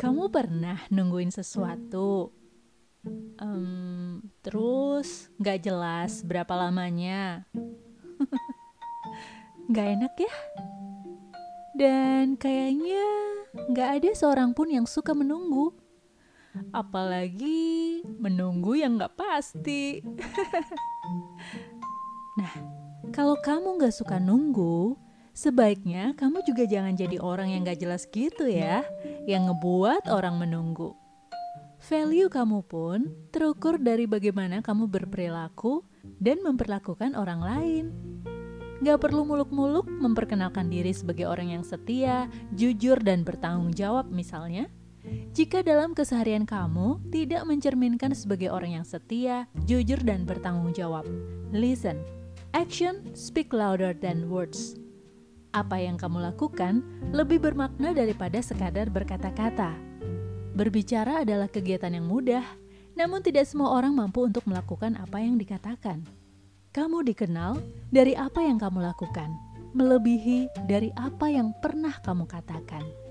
Kamu pernah nungguin sesuatu, um, terus nggak jelas berapa lamanya? Nggak enak ya? Dan kayaknya nggak ada seorang pun yang suka menunggu. Apalagi menunggu yang nggak pasti. nah, kalau kamu nggak suka nunggu, sebaiknya kamu juga jangan jadi orang yang gak jelas gitu ya, yang ngebuat orang menunggu. Value kamu pun terukur dari bagaimana kamu berperilaku dan memperlakukan orang lain. Gak perlu muluk-muluk memperkenalkan diri sebagai orang yang setia, jujur, dan bertanggung jawab misalnya. Jika dalam keseharian kamu tidak mencerminkan sebagai orang yang setia, jujur, dan bertanggung jawab, listen. Action speak louder than words. Apa yang kamu lakukan lebih bermakna daripada sekadar berkata-kata. Berbicara adalah kegiatan yang mudah, namun tidak semua orang mampu untuk melakukan apa yang dikatakan. Kamu dikenal dari apa yang kamu lakukan, melebihi dari apa yang pernah kamu katakan.